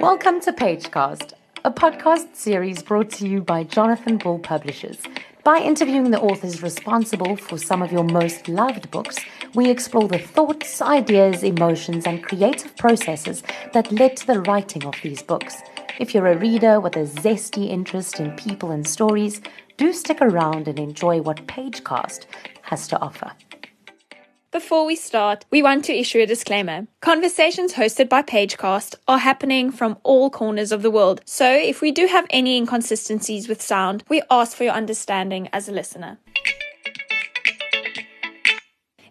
Welcome to Pagecast, a podcast series brought to you by Jonathan Ball Publishers. By interviewing the authors responsible for some of your most loved books, we explore the thoughts, ideas, emotions, and creative processes that led to the writing of these books. If you're a reader with a zesty interest in people and stories, do stick around and enjoy what Pagecast has to offer. Before we start, we want to issue a disclaimer. Conversations hosted by Pagecast are happening from all corners of the world, so if we do have any inconsistencies with sound, we ask for your understanding as a listener.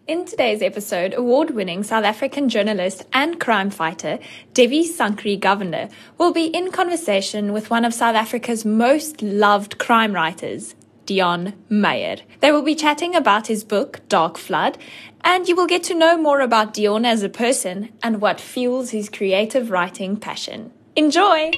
In today's episode, award winning South African journalist and crime fighter Devi Sankaree Govender will be in conversation with one of South Africa's most loved crime writers, Deon Meyer. They will be chatting about his book, Dark Flood, and you will get to know more about Deon as a person and what fuels his creative writing passion. Enjoy!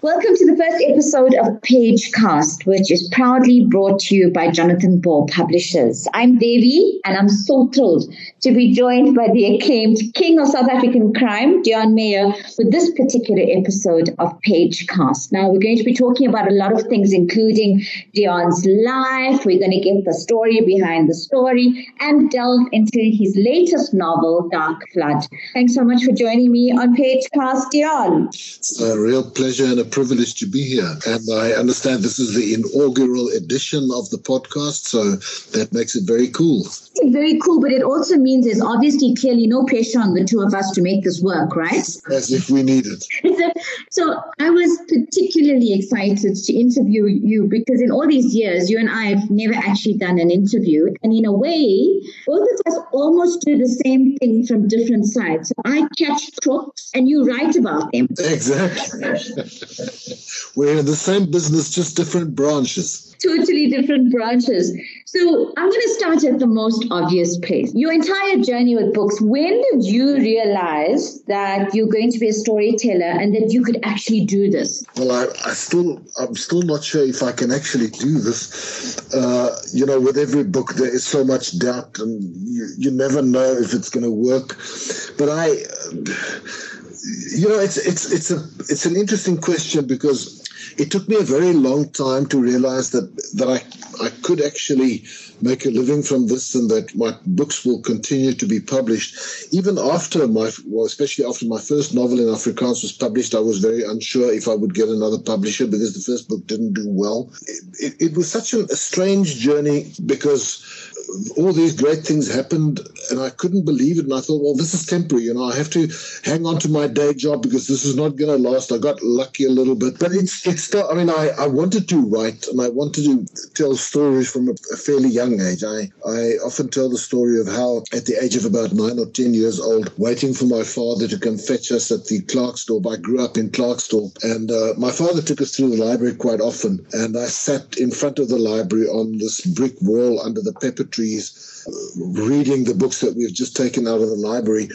Welcome to the first episode of Pagecast, which is proudly brought to you by Jonathan Ball Publishers. I'm Devi, and I'm so thrilled to be joined by the acclaimed king of South African crime, Deon Meyer, for this particular episode of Pagecast. Now, we're going to be talking about a lot of things, including Deon's life. We're going to get the story behind the story and delve into his latest novel, Dark Flood. Thanks so much for joining me on Pagecast, Deon. It's a real pleasure and a privilege to be here. And I understand this is the inaugural edition of the podcast, so that makes it very cool. Very cool, but it also means there's obviously clearly no pressure on the two of us to make this work, right? As if we need it. so I was particularly excited to interview you because in all these years, you and I have never actually done an interview. And in a way, both of us almost do the same thing from different sides. So I catch crooks and you write about them. Exactly. We're in the same business, just different branches. Totally different branches. So I'm going to start at the most obvious place. Your entire journey with books, when did you realize that you're going to be a storyteller and that you could actually do this? Well, I, I still, I'm still not sure if I can actually do this. Uh, you know, with every book, there is so much doubt and you, you never know if it's going to work. But I, you know, it's it's it's a it's an interesting question because it took me a very long time to realize that that I I could actually make a living from this and that my books will continue to be published. Even after my, well, especially after my first novel in Afrikaans was published, I was very unsure if I would get another publisher because the first book didn't do well. It, it, it was such a, a strange journey because all these great things happened and I couldn't believe it. And I thought, well, this is temporary. You know, I have to hang on to my day job because this is not going to last. I got lucky a little bit, but it's, it's still, I mean, I, I wanted to write and I wanted to tell stories from a, a fairly young age. I, I often tell the story of how at the age of about nine or 10 years old, waiting for my father to come fetch us at the Klerksdorp. I grew up in Klerksdorp and uh, my father took us through the library quite often. And I sat in front of the library on this brick wall under the pepper trees, uh, reading the books that we've just taken out of the library.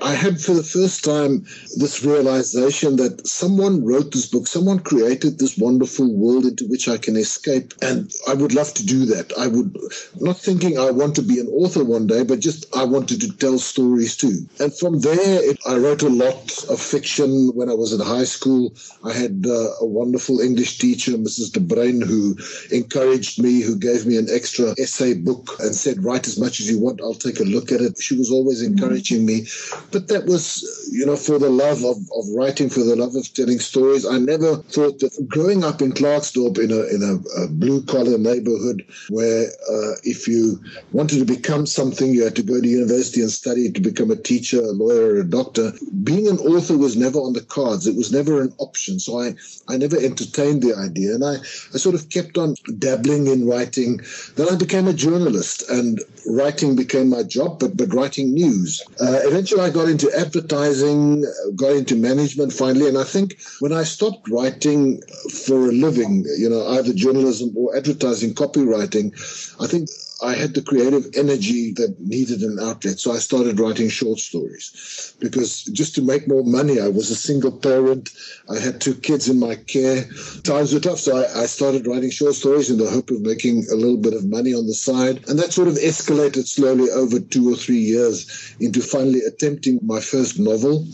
I had for the first time this realization that someone wrote this book, someone created this wonderful world into which I can escape. And I would love to do that. I would, not thinking I want to be an author one day, but just I wanted to tell stories too. And from there, it, I wrote a lot of fiction when I was in high school. I had uh, a wonderful English teacher, Mrs. De who encouraged me, who gave me an extra essay book and said, write as much as you want. I'll take a look at it. She was always encouraging me but that was, you know, for the love of, of writing, for the love of telling stories. I never thought that growing up in Klerksdorp in a, in a, a blue collar neighborhood where uh, if you wanted to become something, you had to go to university and study to become a teacher, a lawyer, a doctor. Being an author was never on the cards. It was never an option. So I, I never entertained the idea. And I, I sort of kept on dabbling in writing. Then I became a journalist and writing became my job, but, but writing news. Uh, eventually I got got into advertising, got into management finally. And I think when I stopped writing for a living, you know, either journalism or advertising, copywriting, I think I had the creative energy that needed an outlet. So I started writing short stories because just to make more money, I was a single parent. I had two kids in my care. Times were tough. So I, I started writing short stories in the hope of making a little bit of money on the side. And that sort of escalated slowly over two or three years into finally attempting my first novel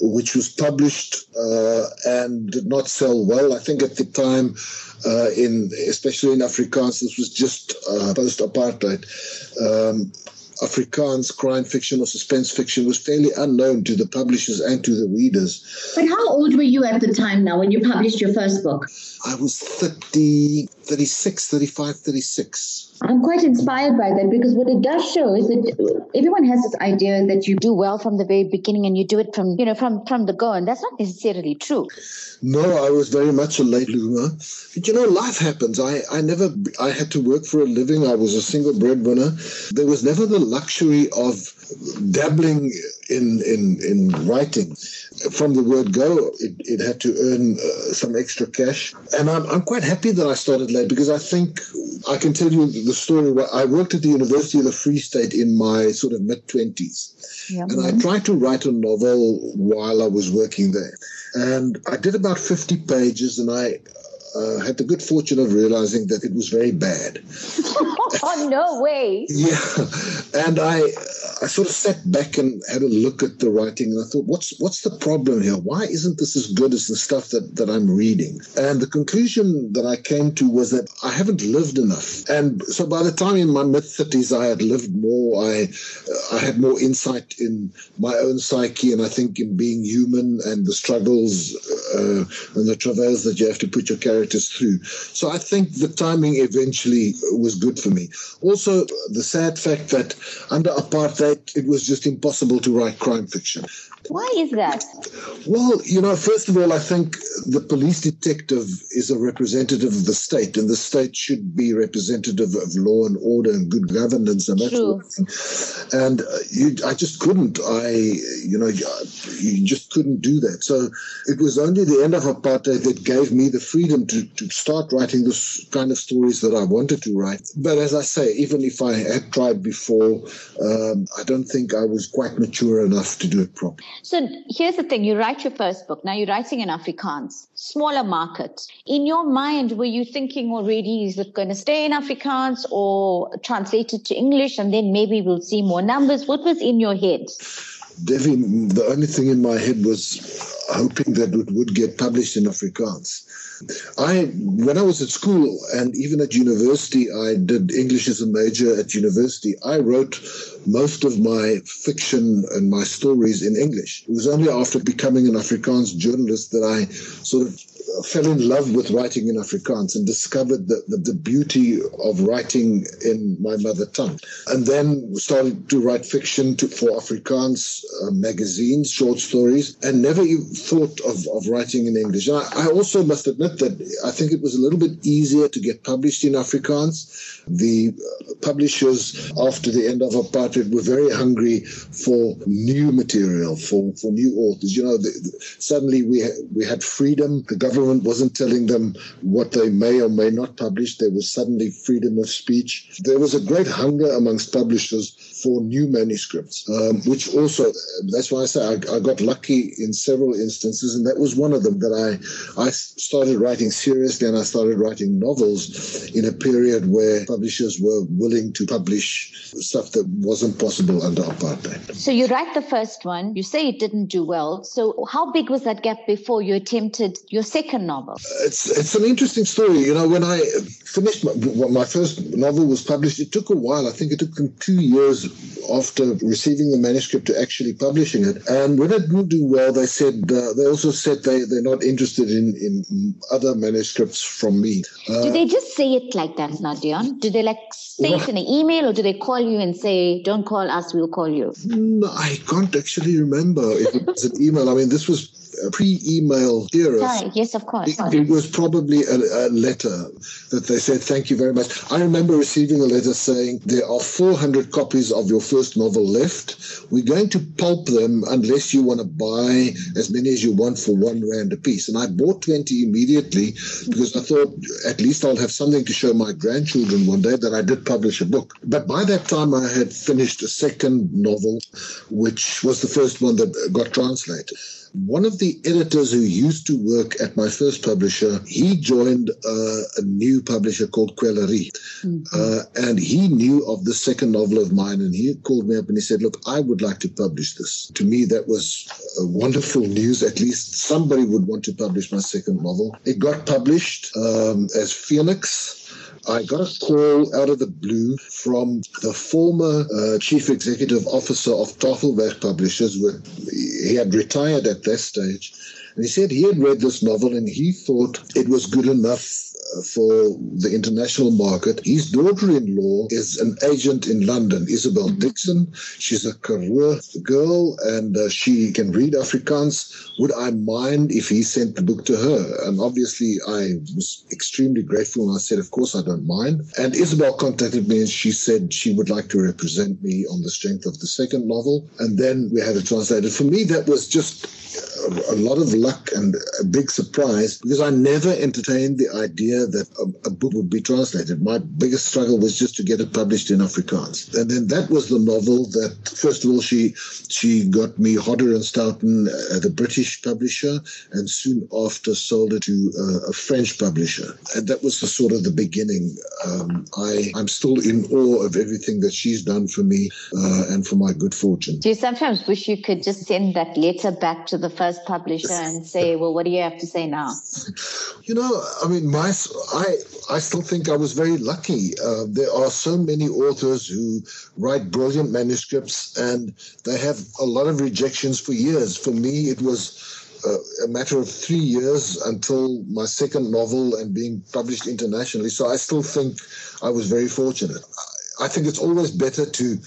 which was published uh, and did not sell well. I think at the time, uh, in especially in Afrikaans, this was just uh, post-apartheid. Um, Afrikaans crime fiction or suspense fiction was fairly unknown to the publishers and to the readers. But how old were you at the time now when you published your first book? I was 30, 36, 35, 36. I'm quite inspired by that because what it does show is that everyone has this idea that you do well from the very beginning and you do it from, you know, from, from the go. And that's not necessarily true. No, I was very much a late bloomer. But you know, life happens. I, I never, I had to work for a living. I was a single breadwinner. There was never the luxury of dabbling in, in, in writing. From the word go, it, it had to earn uh, some extra cash. And I'm, I'm quite happy that I started late because I think I can tell you the story. I worked at the University of the Free State in my sort of mid 20s. And I tried to write a novel while I was working there. And I did about 50 pages and I uh, had the good fortune of realizing that it was very bad. oh, no way. Yeah. And I, I sort of sat back and had a look at the writing and I thought, what's, what's the problem here? Why isn't this as good as the stuff that, that I'm reading? And the conclusion that I came to was that I haven't lived enough. And so by the time in my mid 30s, I had lived more. I, I had more insight in my own psyche and I think in being human and the struggles uh, and the travails that you have to put your character characters through. So I think the timing eventually was good for me. Also, the sad fact that under apartheid, it was just impossible to write crime fiction. Why is that? Well, you know, first of all, I think the police detective is a representative of the state, and the state should be representative of law and order and good governance and that True. sort of thing. And uh, you, I just couldn't. I, you know, you just couldn't do that. So it was only the end of apartheid that gave me the freedom to, to start writing this kind of stories that I wanted to write. But as I say, even if I had tried before, um, I don't think I was quite mature enough to do it properly. So here's the thing. You write your first book. Now you're writing in Afrikaans, smaller market. In your mind, were you thinking already, is it going to stay in Afrikaans or translated to English and then maybe we'll see more numbers? What was in your head? Devi, the only thing in my head was hoping that it would get published in Afrikaans. I, when I was at school and even at university, I did English as a major at university. I wrote most of my fiction and my stories in English. It was only after becoming an Afrikaans journalist that I sort of fell in love with writing in Afrikaans and discovered the, the, the, beauty of writing in my mother tongue. And then started to write fiction to, for Afrikaans uh, magazines, short stories, and never thought of, of writing in English. I, I, also must admit that I think it was a little bit easier to get published in Afrikaans. The publishers, after the end of apartheid, were very hungry for new material, for, for new authors. You know, the, the, suddenly we, ha- we had freedom. The government wasn't telling them what they may or may not publish. There was suddenly freedom of speech. There was a great hunger amongst publishers for new manuscripts, um, which also, that's why I say I, I, got lucky in several instances, and that was one of them that I, I started writing seriously and I started writing novels in a period where publishers were willing to publish stuff that wasn't possible under apartheid. So you write the first one, you say it didn't do well. So how big was that gap before you attempted your second novel? It's, it's an interesting story. You know, when I finished my, my first novel was published, it took a while. I think it took them two years after receiving the manuscript to actually publishing it. And when it didn't do well, they said uh, they also said they they're not interested in in other manuscripts from me. Uh, do they just say it like that, Nadian? Do they like say it in an email, or do they call you and say, "Don't call us, we'll call you"? No, I can't actually remember if it was an email. I mean, this was pre-email era. Sorry, yes, of course. It, it was probably a, a, letter that they said, thank you very much. I remember receiving a letter saying, there are 400 copies of your first novel left. We're going to pulp them unless you want to buy as many as you want for one rand a piece. And I bought 20 immediately because I thought at least I'll have something to show my grandchildren one day that I did publish a book. But by that time, I had finished a second novel, which was the first one that got translated. One of the editors who used to work at my first publisher, he joined uh, a new publisher called Queillerie. Mm-hmm. Uh, and he knew of the second novel of mine and he called me up and he said, look, I would like to publish this. To me, that was wonderful news. At least somebody would want to publish my second novel. It got published um, as Phoenix. I got a call out of the blue from the former uh, chief executive officer of Tafelberg Publishers. He had retired at that stage. And he said he had read this novel and he thought it was good enough for the international market. His daughter-in-law is an agent in London, Isabel mm-hmm. Dixon. She's a Karoo girl and uh, she can read Afrikaans. Would I mind if he sent the book to her? And obviously I was extremely grateful and I said, of course I don't mind. And Isabel contacted me and she said she would like to represent me on the strength of the second novel. And then we had it translated. For me, that was just a lot of luck and a big surprise because I never entertained the idea that a, a, book would be translated. My biggest struggle was just to get it published in Afrikaans. And then that was the novel that, first of all, she she got me Hodder and Stoughton at a British publisher and soon after sold it to uh, a French publisher. And that was the sort of the beginning. Um, I, I'm still in awe of everything that she's done for me uh, and for my good fortune. Do you sometimes wish you could just send that letter back to the first publisher and say, well, what do you have to say now? You know, I mean, my, I, I still think I was very lucky. Uh, there are so many authors who write brilliant manuscripts and they have a lot of rejections for years. For me, it was uh, a matter of three years until my second novel and being published internationally. So I still think I was very fortunate. I think it's always better to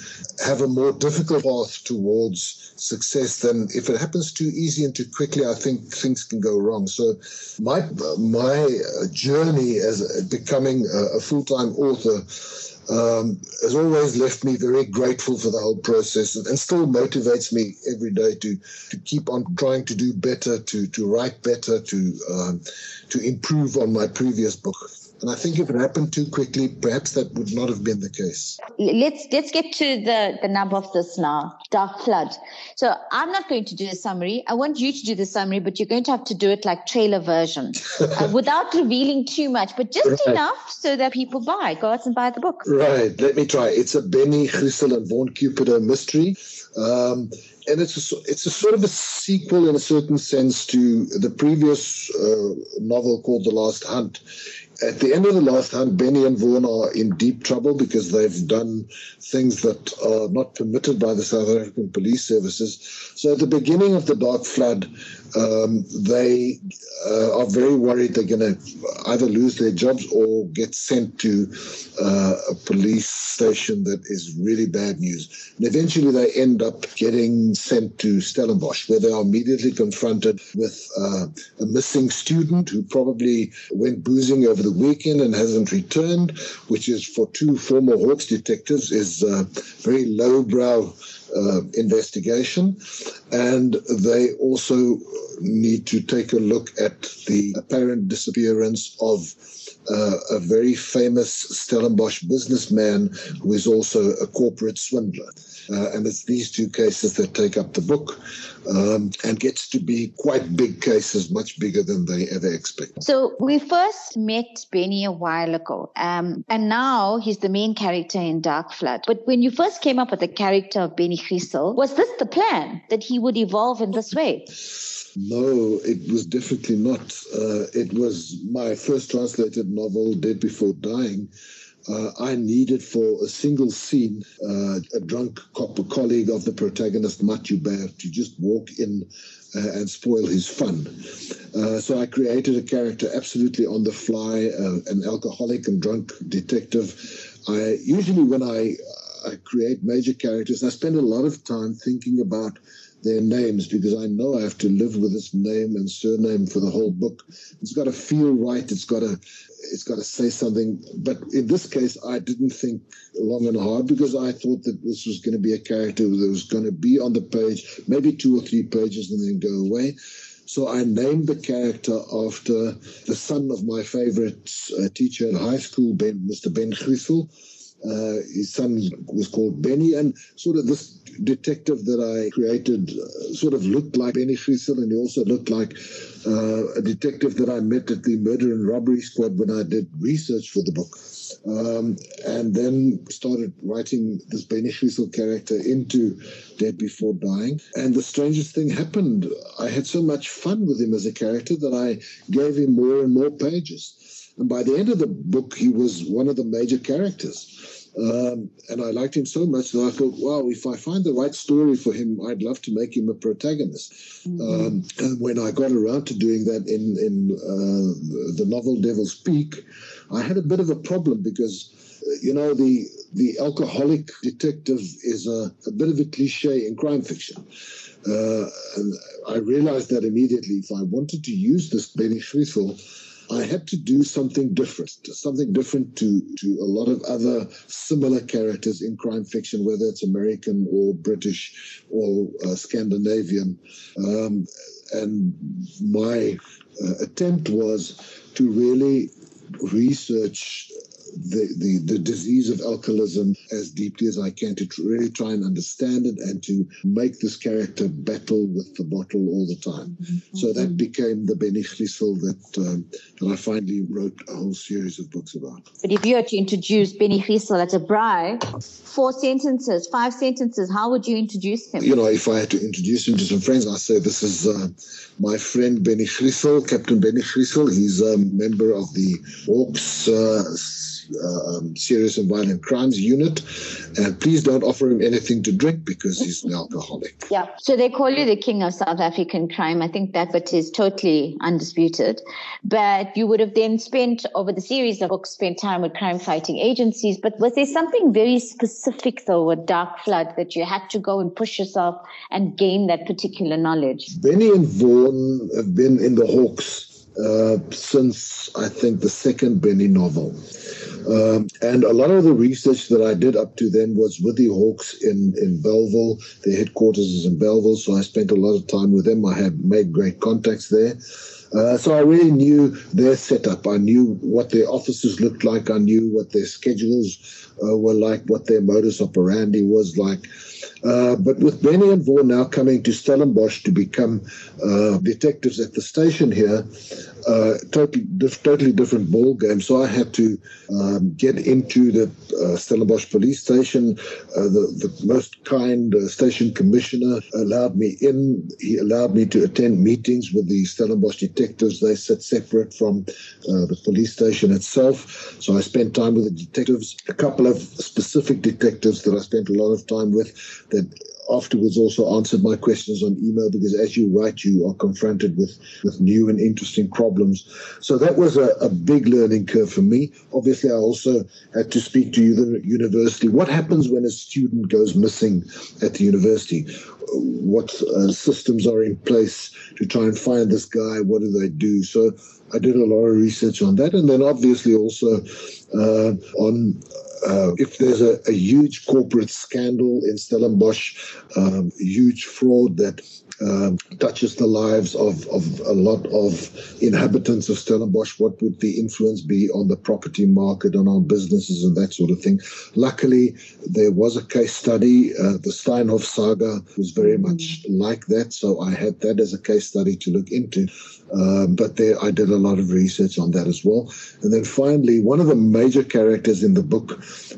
have a more difficult path towards success than if it happens too easy and too quickly. I think things can go wrong. So my my journey as becoming a, full time author. Um, has always left me very grateful for the whole process and, still motivates me every day to to keep on trying to do better, to to write better, to um, to improve on my previous book. And I think if it happened too quickly, perhaps that would not have been the case. Let's let's get to the, the nub of this now. Dark Flood. So I'm not going to do a summary. I want you to do the summary, but you're going to have to do it like trailer version uh, without revealing too much, but just right. enough so that people buy, go out and buy the book. Right. Let me try. It's a Benny Griessel and Vaughn Cupido mystery. Um, and it's a, it's a sort of a sequel in a certain sense to the previous uh, novel called The Last Hunt at the end of the last hunt, Benny and Vaughn are in deep trouble because they've done things that are not permitted by the South African police services. So at the beginning of the Dark Flood, um, they uh, are very worried they're going to either lose their jobs or get sent to uh, a police station that is really bad news. And eventually they end up getting sent to Stellenbosch, where they are immediately confronted with uh, a missing student who probably went boozing over the weekend and hasn't returned, which is for two former Hawks detectives is uh, very lowbrow uh, investigation. And they also need to take a look at the apparent disappearance of uh, a very famous Stellenbosch businessman who is also a corporate swindler. Uh, and it's these two cases that take up the book um, and gets to be quite big cases, much bigger than they ever expected. So we first met Benny a while ago, um, and now he's the main character in Dark Flood. But when you first came up with the character of Benny Griessel, was this the plan that he would evolve in this way? No, it was definitely not. Uh, it was my first translated novel, Dead Before Dying. Uh, I needed for a single scene uh, a drunk copper colleague of the protagonist, Mat Joubert, to just walk in uh, and spoil his fun. Uh, so I created a character absolutely on the fly, uh, an alcoholic and drunk detective. I usually when I I create major characters, I spend a lot of time thinking about their names because I know I have to live with this name and surname for the whole book. It's got to feel right. It's got to it's got to say something. But in this case, I didn't think long and hard because I thought that this was going to be a character that was going to be on the page, maybe two or three pages, and then go away. So I named the character after the son of my favorite uh, teacher in high school, ben, Mr. Ben Griessel. Uh, his son was called Benny, and sort of this detective that I created uh, sort of looked like Benny Griessel, and he also looked like uh, a detective that I met at the murder and robbery squad when I did research for the book. Um, and then started writing this Benny Griessel character into Dead Before Dying. And the strangest thing happened. I had so much fun with him as a character that I gave him more and more pages. And by the end of the book, he was one of the major characters. Um, and I liked him so much that I thought, wow, if I find the right story for him, I'd love to make him a protagonist. Mm-hmm. Um, and when I got around to doing that in, in uh, the novel Devil's Peak, I had a bit of a problem because, uh, you know, the the alcoholic detective is a, a bit of a cliche in crime fiction. Uh, and I realized that immediately. If I wanted to use this Benny Griessel, I had to do something different, something different to, to a lot of other similar characters in crime fiction, whether it's American or British or uh, Scandinavian. Um, and my uh, attempt was to really research the, the, the disease of alcoholism as deeply as I can to really try and understand it and to make this character battle with the bottle all the time. Mm-hmm. So that became the Benny Griessel that, um, that I finally wrote a whole series of books about. But if you were to introduce Benny Griessel as a braai, four sentences, five sentences, how would you introduce him? You know, if I had to introduce him to some friends, I'd say this is uh, my friend Benny Griessel, Captain Benny Griessel. He's a member of the Hawks. Uh, um, serious and violent crimes unit. And please don't offer him anything to drink because he's an alcoholic. Yeah. So they call you the king of South African crime. I think that but is totally undisputed. But you would have then spent over the series of books, spent time with crime fighting agencies. But was there something very specific though with Dark Flood that you had to go and push yourself and gain that particular knowledge? Benny and Vaughn have been in the Hawks uh, since I think the second Benny novel. Um, and a lot of the research that I did up to then was with the Hawks in, in Bellville. Their headquarters is in Bellville, so I spent a lot of time with them. I had made great contacts there. Uh, so I really knew their setup. I knew what their offices looked like. I knew what their schedules uh, were like, what their modus operandi was like. Uh, but with Benny and Vaughn now coming to Stellenbosch to become uh, detectives at the station here, uh, totally, dif- totally different ball game. So I had to um, get into the uh, Stellenbosch police station. Uh, the, the most kind station commissioner allowed me in. He allowed me to attend meetings with the Stellenbosch detectives. They sit separate from the police station itself. So I spent time with the detectives, a couple of specific detectives that I spent a lot of time with that afterwards also answered my questions on email because as you write, you are confronted with, with new and interesting problems. So that was a, a big learning curve for me. Obviously, I also had to speak to you, the university. What happens when a student goes missing at the university? What uh, systems are in place to try and find this guy? What do they do? So I did a lot of research on that. And then obviously also uh, on uh, if there's a, a, huge corporate scandal in Stellenbosch, um, huge fraud that um, touches the lives of, of a lot of inhabitants of Stellenbosch, what would the influence be on the property market and on businesses and that sort of thing? Luckily, there was a case study. Uh, the Steinhoff saga was very much mm. like that, so I had that as a case study to look into. Um, but there, I did a lot of research on that as well. And then finally, one of the major characters in the book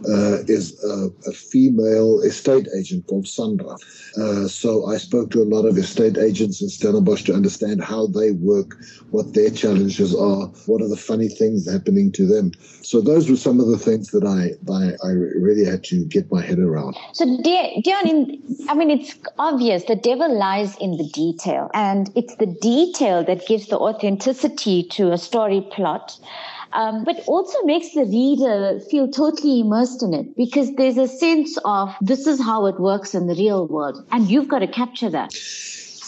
uh, is a, a, female estate agent called Sandra. Uh, so I spoke to a lot of estate agents in Stellenbosch to understand how they work, what their challenges are, what are the funny things happening to them. So those were some of the things that I I, I really had to get my head around. So, Deon, I mean, it's obvious the devil lies in the detail, and it's the detail that gives the authenticity to a story plot. Um, but also makes the reader feel totally immersed in it because there's a sense of this is how it works in the real world, and you've got to capture that.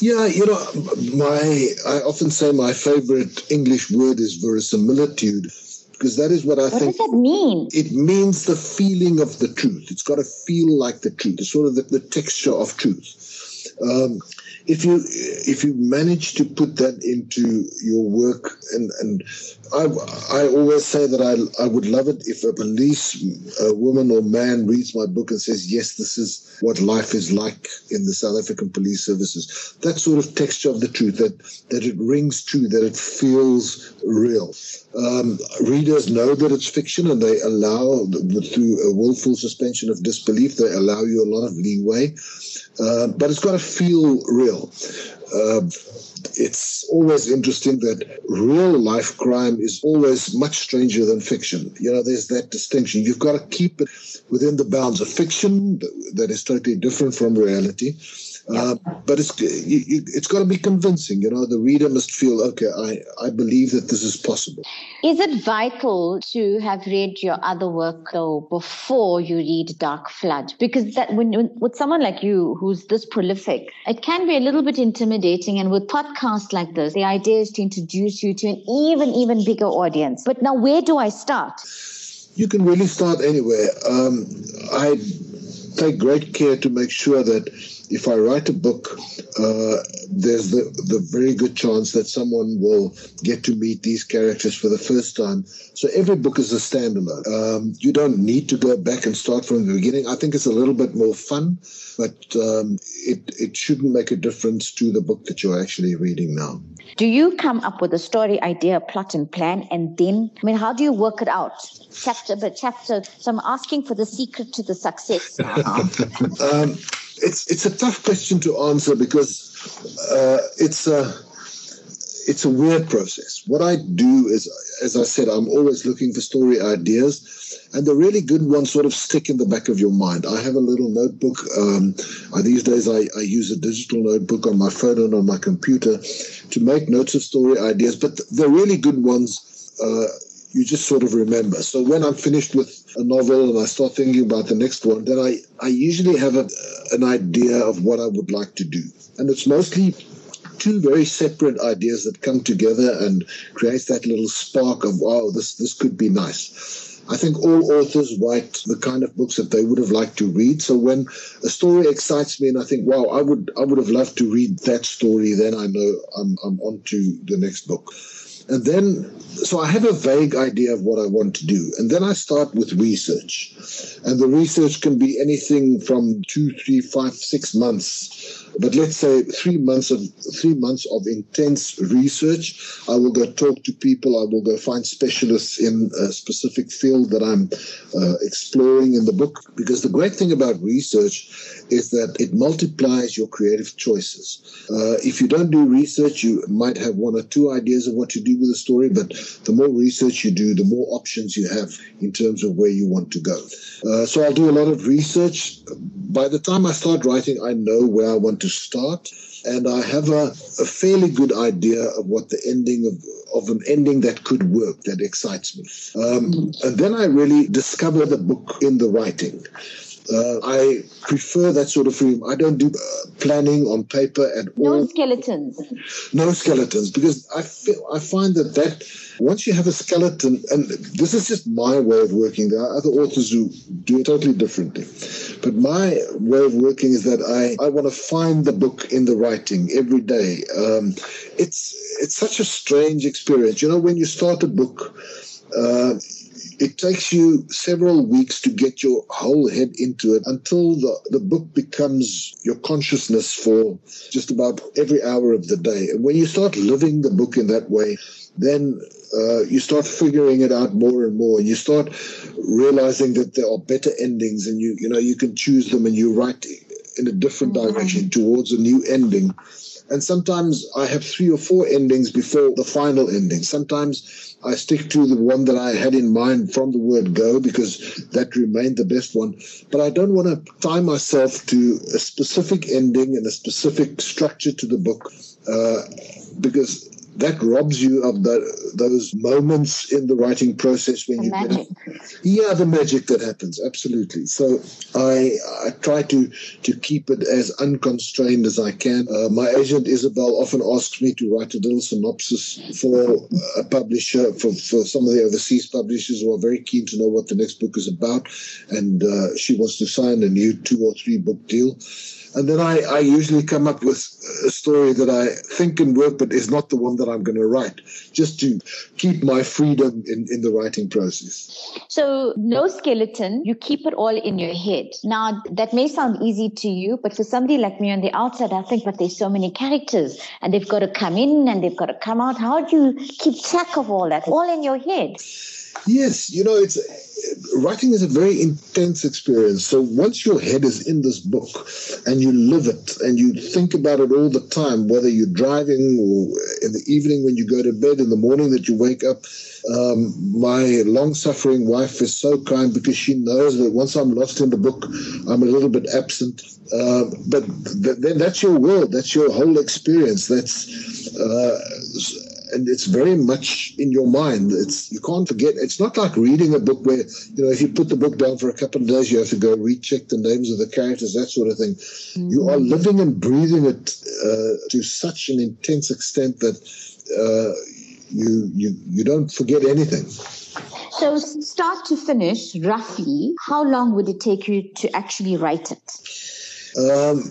Yeah, you know, my I often say my favorite English word is verisimilitude because that is what I what think. What does that mean? It means the feeling of the truth. It's got to feel like the truth, It's sort of the, the texture of truth. Um, if you if you manage to put that into your work, and and I I always say that I I would love it if a police a woman or man reads my book and says yes, this is what life is like in the South African police services. That sort of texture of the truth that that it rings true, that it feels real. Um, readers know that it's fiction, and they allow through a willful suspension of disbelief, they allow you a lot of leeway. Uh, but it's got to feel real. Uh, it's always interesting that real life crime is always much stranger than fiction. You know, there's that distinction. You've got to keep it within the bounds of fiction that is totally different from reality. Uh, but it's you, you, it's got to be convincing. You know, the reader must feel okay. I I believe that this is possible. Is it vital to have read your other work though before you read Dark Flood? Because that when, when with someone like you who's this prolific, it can be a little bit intimidating. And with podcasts like this, the idea is to introduce you to an even even bigger audience. But now, where do I start? You can really start anywhere. Um, I take great care to make sure that if I write a book, uh, there's the, the very good chance that someone will get to meet these characters for the first time. So every book is a standalone. Um, you don't need to go back and start from the beginning. I think it's a little bit more fun, but um, it, it shouldn't make a difference to the book that you're actually reading now. Do you come up with a story idea, plot, and plan, and then, I mean, how do you work it out? Chapter by chapter. So I'm asking for the secret to the success um, it's it's a tough question to answer because uh, it's a it's a weird process. What I do is, as I said, I'm always looking for story ideas, and the really good ones sort of stick in the back of your mind. I have a little notebook. Um, I, these days, I, I use a digital notebook on my phone and on my computer to make notes of story ideas. But the really good ones, uh, you just sort of remember. So when I'm finished with a novel and I start thinking about the next one, then I, I usually have a, an idea of what I would like to do. And it's mostly two very separate ideas that come together and creates that little spark of, wow, this, this could be nice. I think all authors write the kind of books that they would have liked to read. So when a story excites me and I think, wow, I would I would have loved to read that story, then I know I'm I'm on to the next book. And then, so I have a vague idea of what I want to do. And then I start with research. And the research can be anything from two, three, five, six months but let's say three months of three months of intense research. I will go talk to people. I will go find specialists in a specific field that I'm uh, exploring in the book. Because the great thing about research is that it multiplies your creative choices. Uh, if you don't do research, you might have one or two ideas of what to do with a story, but the more research you do, the more options you have in terms of where you want to go. Uh, so I'll do a lot of research. By the time I start writing, I know where I want to start, and I have a, a fairly good idea of what the ending of of an ending that could work, that excites me. Um, and then I really discover the book in the writing. Uh, I prefer that sort of freedom. I don't do uh, planning on paper at all. No skeletons. No skeletons, because I feel I find that that once you have a skeleton, and this is just my way of working. There are other authors who do it totally differently, but my way of working is that I I want to find the book in the writing every day. Um, it's it's such a strange experience. You know, when you start a book. Uh, it takes you several weeks to get your whole head into it until the, the book becomes your consciousness for just about every hour of the day. And when you start living the book in that way, then uh, you start figuring it out more and more, and you start realizing that there are better endings, and you you know you can choose them, and you write in a different direction towards a new ending. And sometimes I have three or four endings before the final ending. Sometimes I stick to the one that I had in mind from the word go because that remained the best one. But I don't want to tie myself to a specific ending and a specific structure to the book uh, because that robs you of the, those moments in the writing process when the you magic. yeah the magic that happens absolutely. So i i try to to keep it as unconstrained as i can. Uh, my agent isabel often asks me to write a little synopsis for a publisher for, for some of the overseas publishers who are very keen to know what the next book is about. And uh, she wants to sign a new two or three book deal And then I, I usually come up with a story that I think can work, but is not the one that I'm going to write, just to keep my freedom in, in the writing process. So, no skeleton, you keep it all in your head. Now, that may sound easy to you, but for somebody like me on the outside, I think, but there's so many characters and they've got to come in and they've got to come out. How do you keep track of all that? All in your head. Yes, you know, it's writing is a very intense experience. So once your head is in this book and you live it and you think about it all the time, whether you're driving or in the evening when you go to bed, in the morning that you wake up, um, my long suffering wife is so kind because she knows that once I'm lost in the book, I'm a little bit absent. Uh, but th- then that's your world, that's your whole experience. That's uh, and it's very much in your mind. It's you can't forget. It's not like reading a book where you know if you put the book down for a couple of days, you have to go recheck the names of the characters, that sort of thing. Mm-hmm. You are living and breathing it uh, to such an intense extent that uh, you you you don't forget anything. So, start to finish, roughly, how long would it take you to actually write it? Um,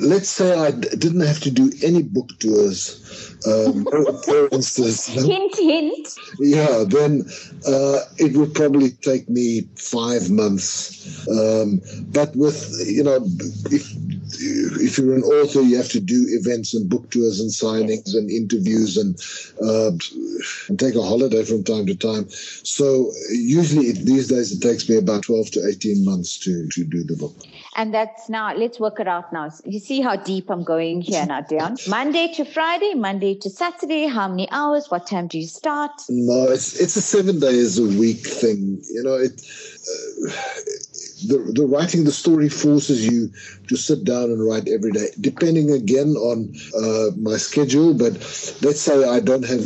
let's say I d- didn't have to do any book tours, um, appearances. hint, hint. Yeah, then uh, it would probably take me five months. Um, but with, you know, if if you're an author, you have to do events and book tours and signings and interviews and uh, and take a holiday from time to time. So usually these days it takes me about 12 to 18 months to, to do the book. And that's now, let's work it out now. You see how deep I'm going here now, Deon. Monday to Friday, Monday to Saturday, how many hours? What time do you start? No, it's, it's a seven days a week thing. You know, it, uh, the, the writing the story forces you to sit down and write every day, depending again on uh, my schedule. But let's say I don't have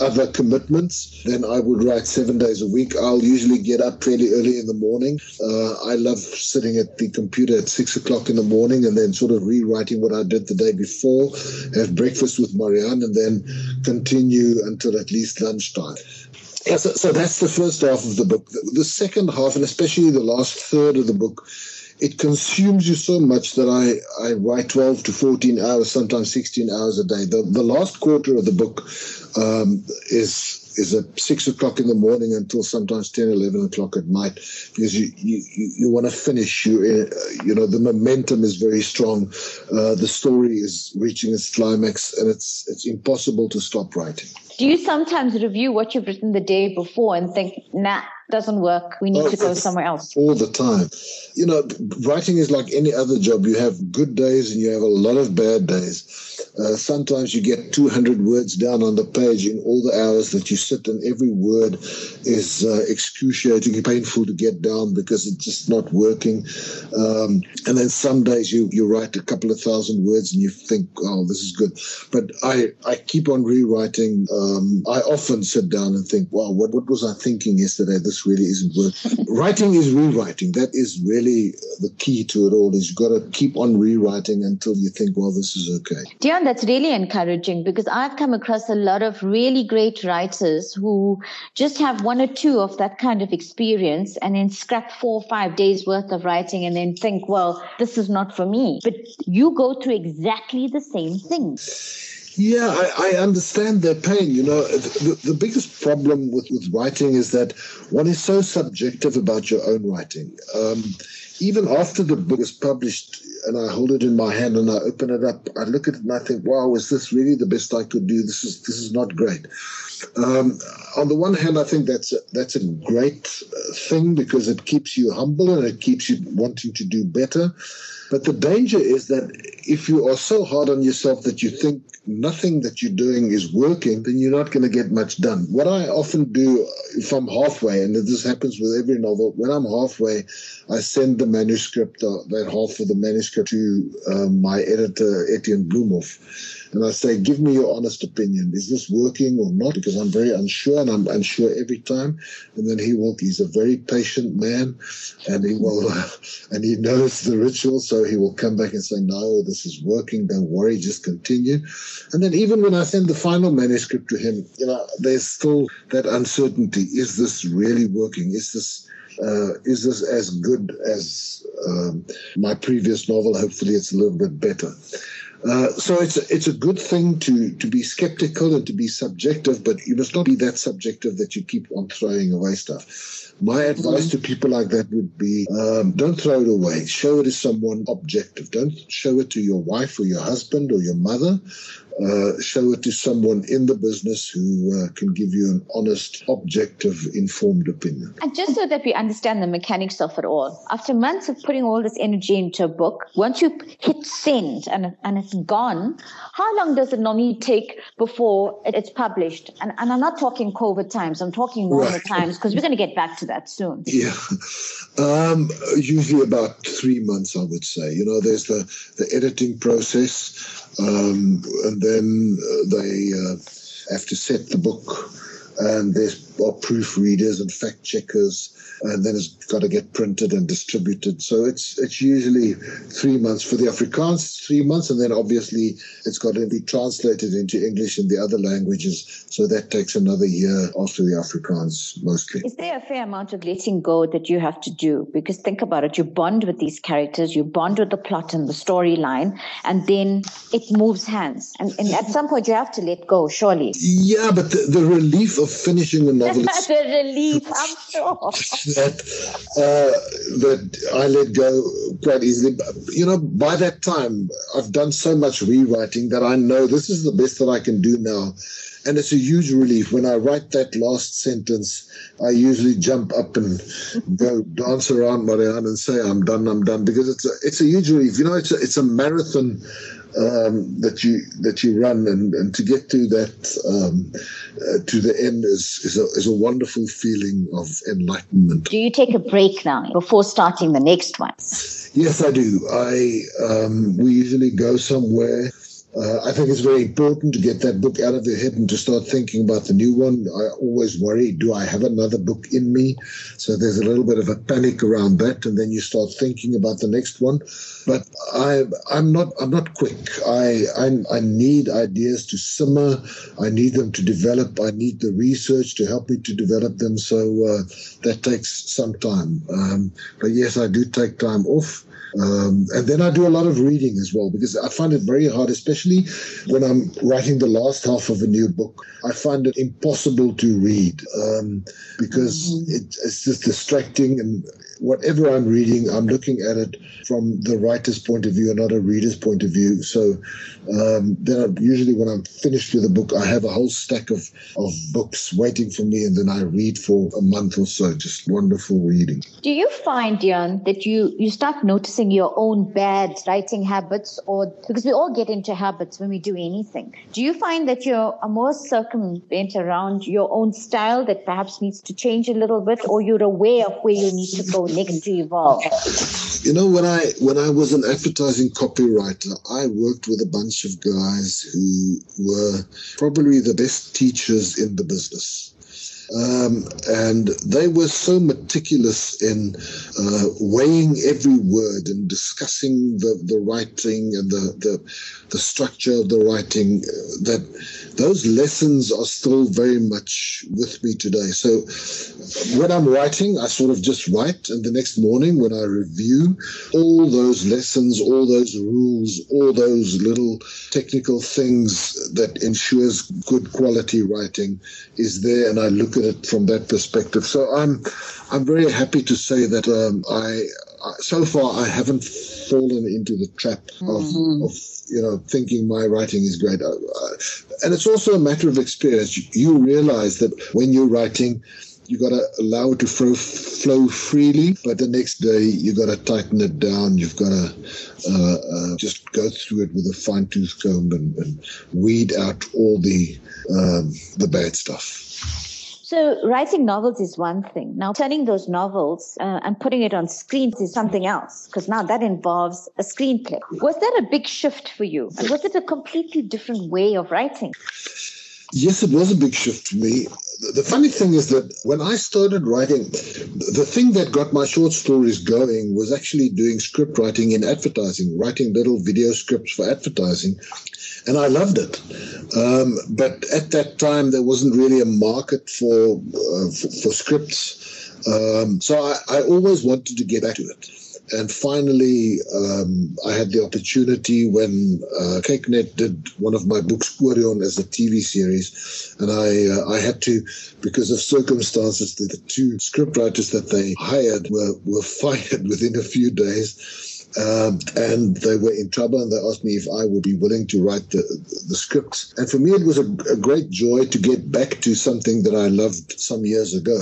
other commitments, then I would write seven days a week. I'll usually get up fairly early in the morning. Uh, I love sitting at the computer at six o'clock in the morning and then sort of rewriting what I did the day before, have breakfast with Marianne, and then continue until at least lunchtime. Yeah, so, so that's the first half of the book. The, the second half, and especially the last third of the book, it consumes you so much that I, I write 12 to 14 hours, sometimes 16 hours a day. The, the last quarter of the book um, is is at six o'clock in the morning until sometimes 10, 11 o'clock at night because you, you, you want to finish. You, uh, you know, the momentum is very strong. Uh, the story is reaching its climax and it's, it's impossible to stop writing. Do you sometimes review what you've written the day before and think, nah, doesn't work. We need oh, to go somewhere else. All the time. You know, writing is like any other job. You have good days and you have a lot of bad days. Uh, sometimes you get 200 words down on the page in all the hours that you sit, and every word is uh, excruciatingly painful to get down because it's just not working. Um, and then some days you, you write a couple of thousand words and you think, oh, this is good. But I, I keep on rewriting. Um, I often sit down and think, wow, what, what was I thinking yesterday? This this really isn't working. Writing is rewriting. That is really the key to it all. Is you've got to keep on rewriting until you think, well, this is okay. Deon, that's really encouraging because I've come across a lot of really great writers who just have one or two of that kind of experience and then scrap four or five days worth of writing and then think, well, this is not for me. But you go through exactly the same thing. Yeah, I, I, understand their pain. You know, the, the biggest problem with, with writing is that one is so subjective about your own writing. Um, even after the book is published and I hold it in my hand and I open it up, I look at it and I think, wow, is this really the best I could do? This is this is not great. Um, on the one hand, I think that's a, that's a great uh, thing because it keeps you humble and it keeps you wanting to do better. But the danger is that if you are so hard on yourself that you think nothing that you're doing is working, then you're not going to get much done. What I often do if I'm halfway, and this happens with every novel, when I'm halfway, I send the manuscript, uh, that half of the manuscript, to uh, my editor, Etienne Bloemhof and I say, give me your honest opinion. Is this working or not? Because I'm very unsure and I'm unsure every time. And then he will, he's a very patient man and he will, and he knows the ritual. So he will come back and say, no, this is working. Don't worry. Just continue. And then even when I send the final manuscript to him, you know, there's still that uncertainty. Is this really working? Is this, uh, is this as good as um, my previous novel? Hopefully, it's a little bit better. Uh, so it's a, it's a good thing to to be skeptical and to be subjective, but you must not be that subjective that you keep on throwing away stuff. My advice to people like that would be um, don't throw it away. Show it to someone objective. Don't show it to your wife or your husband or your mother. Uh, show it to someone in the business who uh, can give you an honest, objective, informed opinion. And just so that we understand the mechanics of it all, after months of putting all this energy into a book, once you hit send and, and it's gone, how long does it normally take before it's published? And, and I'm not talking COVID times, I'm talking normal right. times because we're going to get back to that soon. Yeah. Um, usually about three months, I would say. You know, there's the, the editing process. Um, and then uh, they uh, have to set the book, and there's are proofreaders and fact checkers and then it's got to get printed and distributed. So it's it's usually three months for the Afrikaans, three months, and then obviously it's got to be translated into English and the other languages. So that takes another year after the Afrikaans mostly. Is there a fair amount of letting go that you have to do? Because think about it, you bond with these characters, you bond with the plot and the storyline, and then it moves hands. And, and at some point you have to let go, surely. Yeah, but the, the relief of finishing a novel. the relief, I'm sure that uh, that I let go quite easily. But, You know, by that time, I've done so much rewriting that I know this is the best that I can do now. And it's a huge relief. When I write that last sentence, I usually jump up and go dance around Marianne and say, I'm done, I'm done, because it's a, it's a huge relief. You know, it's a, it's a marathon um, that you that you run, and, and to get to that um, uh, to the end is is a, is a wonderful feeling of enlightenment. Do you take a break now before starting the next one? Yes, I do. I um, we usually go somewhere uh, I think it's very important to get that book out of your head and to start thinking about the new one. I always worry, do I have another book in me? So there's a little bit of a panic around that, and then you start thinking about the next one. But I, I'm not, I'm not quick. I, I, I need ideas to simmer. I need them to develop. I need the research to help me to develop them. So uh, that takes some time. Um, but yes, I do take time off. Um, and then I do a lot of reading as well because I find it very hard, especially when I'm writing the last half of a new book. I find it impossible to read um, because mm-hmm. it, it's just distracting. And whatever I'm reading, I'm looking at it from the writer's point of view and not a reader's point of view. So um, then I, usually when I'm finished with a book, I have a whole stack of, of books waiting for me, and then I read for a month or so. Just wonderful reading. Do you find, Deon, that you, you start noticing your own bad writing habits, or because we all get into habits when we do anything? Do you find that you're more circumvent around your own style that perhaps needs to change a little bit, or you're aware of where you need to go You know, when I when I was an advertising copywriter, I worked with a bunch of guys who were probably the best teachers in the business. Um, and they were so meticulous in uh, weighing every word and discussing the, the writing and the, the, the structure of the writing uh, that those lessons are still very much with me today. So when I'm writing, I sort of just write, and the next morning when I review, all those lessons, all those rules, all those little technical things that ensures good quality writing is there, and I look at it from that perspective. So I'm I'm very happy to say that um, I so far I haven't fallen into the trap of, mm-hmm. of you know, thinking my writing is great. And it's also a matter of experience. You realize that when you're writing, you got to allow it to flow, flow freely, but the next day you've got to tighten it down. You've got to uh, uh, just go through it with a fine tooth comb and, and weed out all the um, the bad stuff. So writing novels is one thing. Now turning those novels uh, and putting it on screens is something else because now that involves a screenplay. Was that a big shift for you? And was it a completely different way of writing? Yes, it was a big shift for me. The funny thing is that when I started writing, the thing that got my short stories going was actually doing script writing in advertising, writing little video scripts for advertising and I loved it. Um, but at that time, there wasn't really a market for, uh, for, for scripts. Um, so I, I always wanted to get back to it. And finally, um, I had the opportunity when uh, KykNet did one of my books, Orion, as a TV series. And I, uh, I had to, because of circumstances, the two scriptwriters that they hired were, were fired within a few days. Um, and they were in trouble and they asked me if I would be willing to write the, the scripts. And for me, it was a, a, great joy to get back to something that I loved some years ago.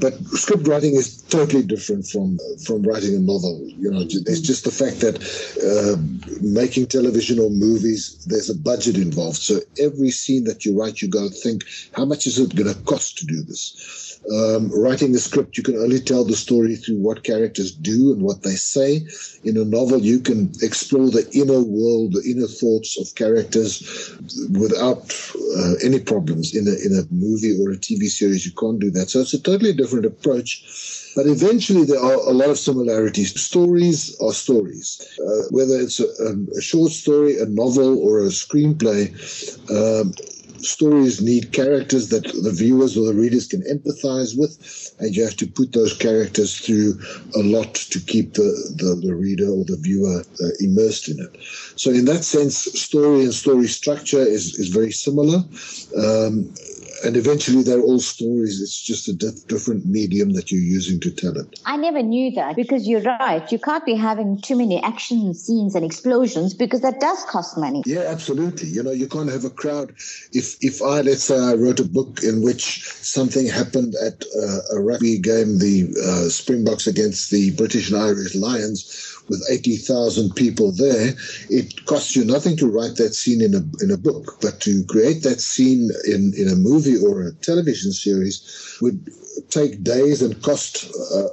But script writing is totally different from from writing a novel. You know, it's just the fact that uh, making television or movies, there's a budget involved. So every scene that you write, you to think, how much is it going to cost to do this? Um, writing a script, you can only tell the story through what characters do and what they say. In a novel, you can explore the inner world, the inner thoughts of characters without uh, any problems. In a, in a movie or a TV series, you can't do that. So it's a totally different approach. But eventually, there are a lot of similarities. Stories are stories. Uh, whether it's a, a, short story, a novel, or a screenplay, um, stories need characters that the viewers or the readers can empathize with, and you have to put those characters through a lot to keep the, the, the reader or the viewer uh, immersed in it. So, in that sense, story and story structure is, is very similar. Um, and eventually they're all stories. It's just a diff- different medium that you're using to tell it. I never knew that because you're right. You can't be having too many action scenes and explosions because that does cost money. Yeah, absolutely. You know, you can't have a crowd. If if I let's say I wrote a book in which something happened at uh, a rugby game, the uh, Springboks against the British and Irish Lions with 80,000 people there, it costs you nothing to write that scene in a, in a book, but to create that scene in, in a movie or a television series would take days and cost uh,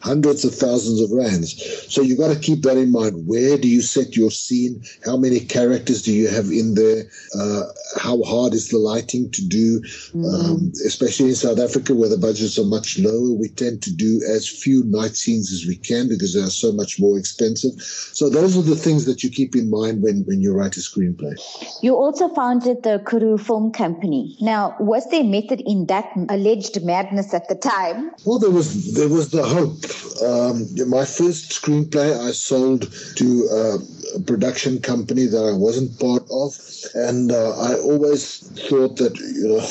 hundreds of thousands of rands. So you've got to keep that in mind. Where do you set your scene? How many characters do you have in there? Uh, how hard is the lighting to do? Mm-hmm. Um, especially in South Africa, where the budgets are much lower, we tend to do as few night scenes as we can because they are so much more expensive. So those are the things that you keep in mind when, when you write a screenplay. You also founded the Karoo Film Company. Now, was there method in that alleged madness at the time? Well, there was there was the hope. Um, my first screenplay I sold to uh, production company that I wasn't part of, and uh, I always thought that you know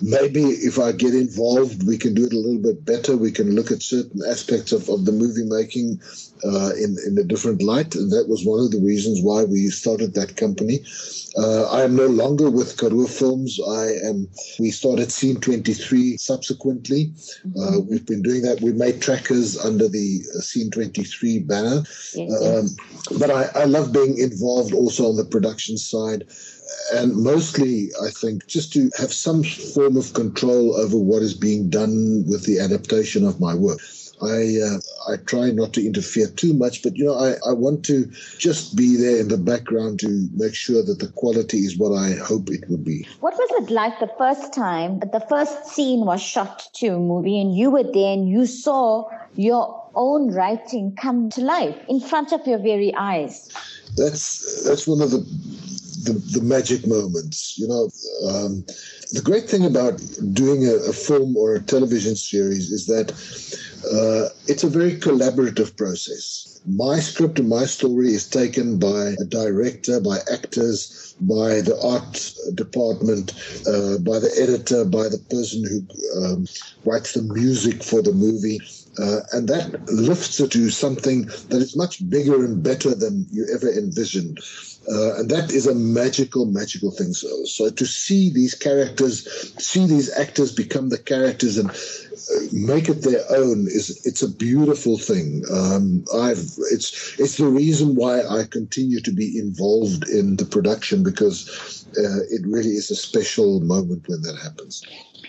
maybe if I get involved, we can do it a little bit better. We can look at certain aspects of, of the movie making uh, in in a different light, and that was one of the reasons why we started that company. Uh, I am no longer with Karoo Films. I am. We started Scene 23 subsequently. Uh, we've been doing that. We made trackers under the uh, Scene 23 banner. Yes, um, But I, I love being involved also on the production side and mostly, I think, just to have some form of control over what is being done with the adaptation of my work. I uh, I try not to interfere too much, but you know I, I want to just be there in the background to make sure that the quality is what I hope it would be. What was it like the first time that the first scene was shot to a movie and you were there and you saw your own writing come to life in front of your very eyes? That's that's one of the the, the magic moments. You know, um, the great thing about doing a, a, film or a television series is that uh, it's a very collaborative process. My script and my story is taken by a director, by actors, by the art department, uh, by the editor, by the person who um, writes the music for the movie. Uh, and that lifts it to something that is much bigger and better than you ever envisioned. Uh, and that is a magical, magical thing. So, so to see these characters, see these actors become the characters and uh, make it their own is it's a beautiful thing. Um, I've it's it's the reason why I continue to be involved in the production because uh, it really is a special moment when that happens.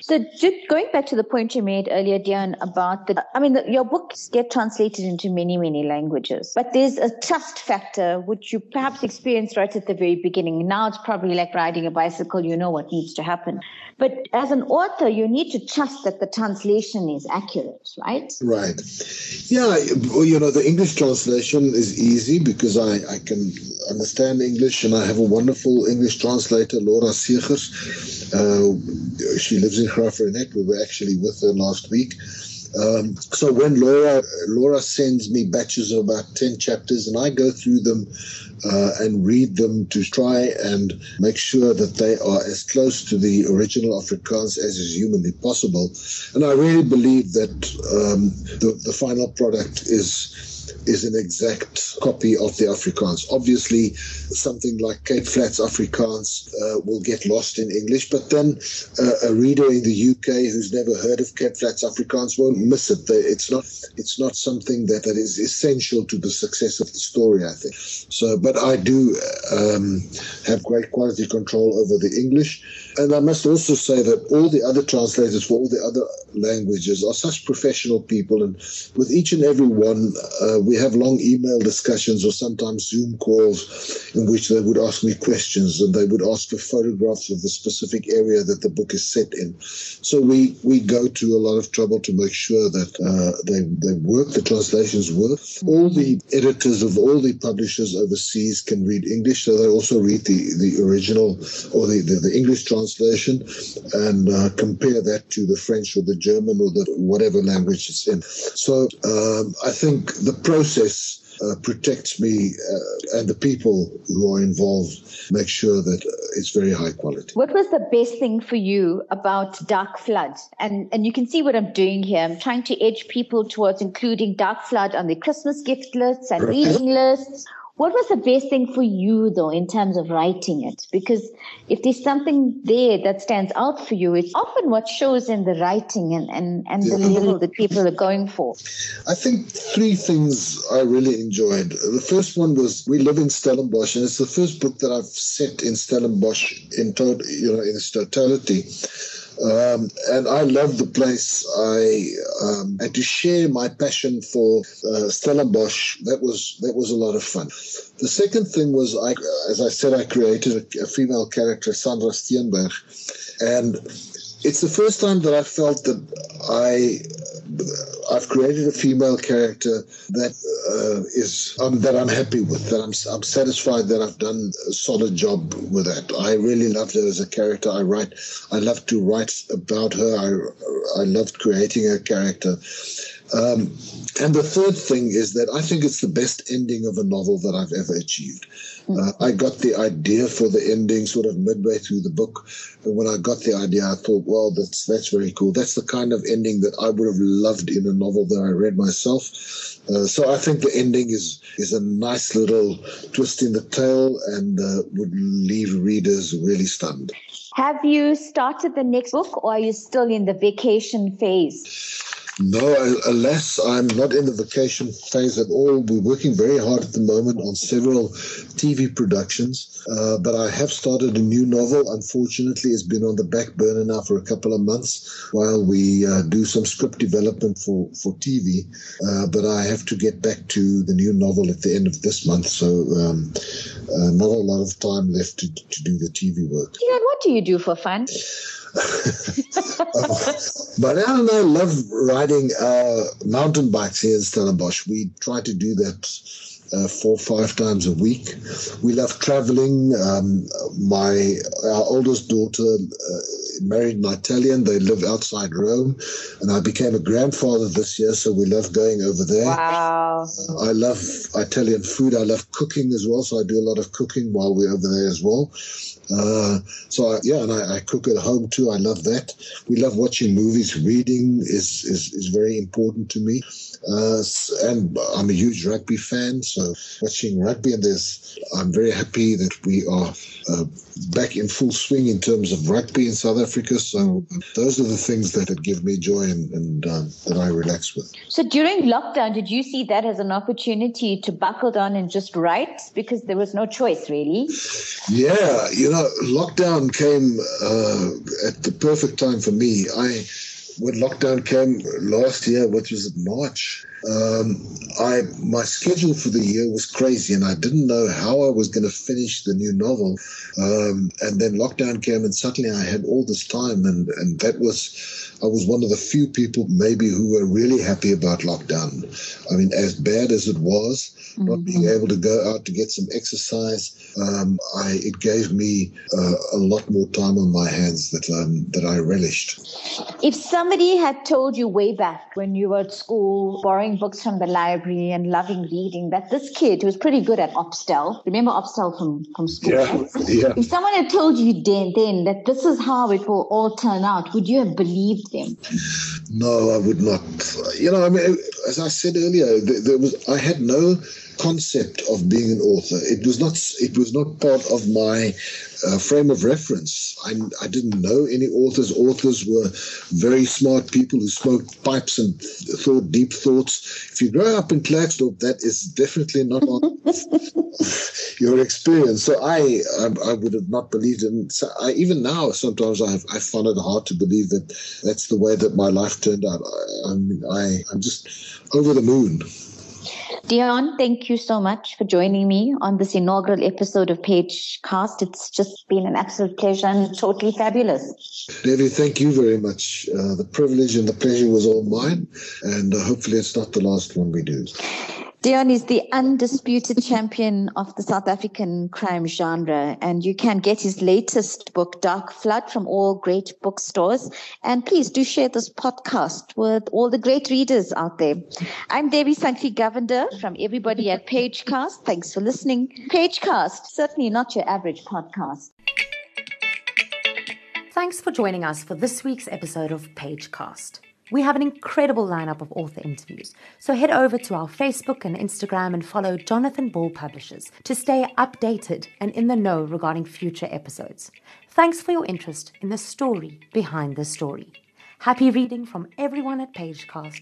So, just going back to the point you made earlier, Deon, about the, I mean, the, your books get translated into many, many languages, but there's a trust factor, which you perhaps experienced right at the very beginning. Now it's probably like riding a bicycle, you know what needs to happen. But as an author, you need to trust that the translation is accurate, right? Right. Yeah, you know, the English translation is easy because I, I can understand English and I have a wonderful English translator, Laura Seegers. Uh, she lives in Graaff-Reinet. We were actually with her last week. Um, so when Laura Laura sends me batches of about ten chapters, and I go through them uh, and read them to try and make sure that they are as close to the original Afrikaans as is humanly possible. And I really believe that um, the, the final product is is an exact copy of the Afrikaans. Obviously, something like Cape Flats Afrikaans uh, will get lost in English, but then uh, a reader in the UK who's never heard of Cape Flats Afrikaans won't miss it. It's not it's not something that, that is essential to the success of the story, I think. So, but I do um, have great quality control over the English. And I must also say that all the other translators for all the other languages are such professional people, and with each and every one, uh, have long email discussions or sometimes Zoom calls in which they would ask me questions and they would ask for photographs of the specific area that the book is set in. So we we go to a lot of trouble to make sure that uh, they they work, the translations work. All the editors of all the publishers overseas can read English, so they also read the the original or the the, the English translation translation and uh, compare that to the French or the German or the whatever language it's in. So um, I think the process uh, protects me uh, and the people who are involved make sure that uh, it's very high quality. What was the best thing for you about Dark Flood? And and you can see what I'm doing here. I'm trying to edge people towards including Dark Flood on their Christmas gift lists and reading lists what was the best thing for you, though, in terms of writing it? Because if there's something there that stands out for you, it's often what shows in the writing and, and, and the level that people are going for. I think three things I really enjoyed. The first one was We Live in Stellenbosch, and it's the first book that I've set in Stellenbosch in, to- you know, in its totality. Um, and I love the place. I um, and to share my passion for uh, Stellenbosch. That was that was a lot of fun. The second thing was, I, as I said, I created a, a female character, Sandra Steenberg, and it's the first time that I felt that I I've created a female character that uh, is um, that I'm happy with. That I'm I'm satisfied that I've done a solid job with that. I really loved her as a character. I write. I love to write about her. I I loved creating her character. Um, and the third thing is that I think it's the best ending of a novel that I've ever achieved. Uh, I got the idea for the ending sort of midway through the book. And when I got the idea, I thought, well, that's that's very cool. That's the kind of ending that I would have loved in a novel that I read myself. Uh, so I think the ending is is a nice little twist in the tale and uh, would leave readers really stunned. Have you started the next book, or are you still in the vacation phase? No, alas, I'm not in the vacation phase at all. We're working very hard at the moment on several TV productions, uh, but I have started a new novel. Unfortunately, it's been on the back burner now for a couple of months while we uh, do some script development for, for TV. Uh, but I have to get back to the new novel at the end of this month, so um, uh, not a lot of time left to, to do the TV work. What do you do for fun? but I don't know, love riding uh, mountain bikes here in Stellenbosch. We try to do that uh, four five times a week. We love traveling. Um, my our oldest daughter uh, married an Italian. They live outside Rome, and I became a grandfather this year, so we love going over there. Wow! I love Italian food. I love cooking as well, so I do a lot of cooking while we're over there as well. Uh, so I, yeah, and I, I, cook at home too. I love that. We love watching movies. Reading is is, is very important to me. Uh, and I'm a huge rugby fan, so watching rugby and there's, I'm very happy that we are uh, back in full swing in terms of rugby in South Africa. So those are the things that give me joy and, and um, that I relax with. So during lockdown, did you see that as an opportunity to buckle down and just write because there was no choice really? Yeah, you know, lockdown came uh, at the perfect time for me. I when lockdown came last year, which was March, Um, I my schedule for the year was crazy, and I didn't know how I was going to finish the new novel. Um, and then lockdown came, and suddenly I had all this time, and and that was I was one of the few people maybe who were really happy about lockdown. I mean, as bad as it was, mm-hmm. not being able to go out to get some exercise, um, I it gave me uh, a lot more time on my hands that um, that I relished. If somebody had told you way back when you were at school, borrowing books from the library and loving reading, that this kid who was pretty good at Opstel, remember Opstel from from school? Yeah, yeah. If someone had told you then then that this is how it will all turn out, would you have believed them? No, I would not. You know, I mean, as I said earlier, there, there was I had no concept of being an author. It was not. It was not part of my uh, frame of reference. I, I didn't know any authors. Authors were very smart people who smoked pipes and th- thought deep thoughts. If you grow up in Klerksdorp, that is definitely not your experience. So I, I, I, would have not believed in. So I, even now, sometimes I, I find it hard to believe that that's the way that my life turned out. I, I mean, I, I'm just over the moon. Deon, thank you so much for joining me on this inaugural episode of Page Cast. It's just been an absolute pleasure and totally fabulous. Devi, thank you very much. Uh, the privilege and the pleasure was all mine, and uh, hopefully it's not the last one we do. Deon is the undisputed champion of the South African crime genre, and you can get his latest book, Dark Flood, from all great bookstores. And please do share this podcast with all the great readers out there. I'm Devi Sankaree Govender from everybody at Pagecast. Thanks for listening. Pagecast, certainly not your average podcast. Thanks for joining us for this week's episode of Pagecast. We have an incredible lineup of author interviews, so head over to our Facebook and Instagram and follow Jonathan Ball Publishers to stay updated and in the know regarding future episodes. Thanks for your interest in the story behind the story. Happy reading from everyone at Pagecast.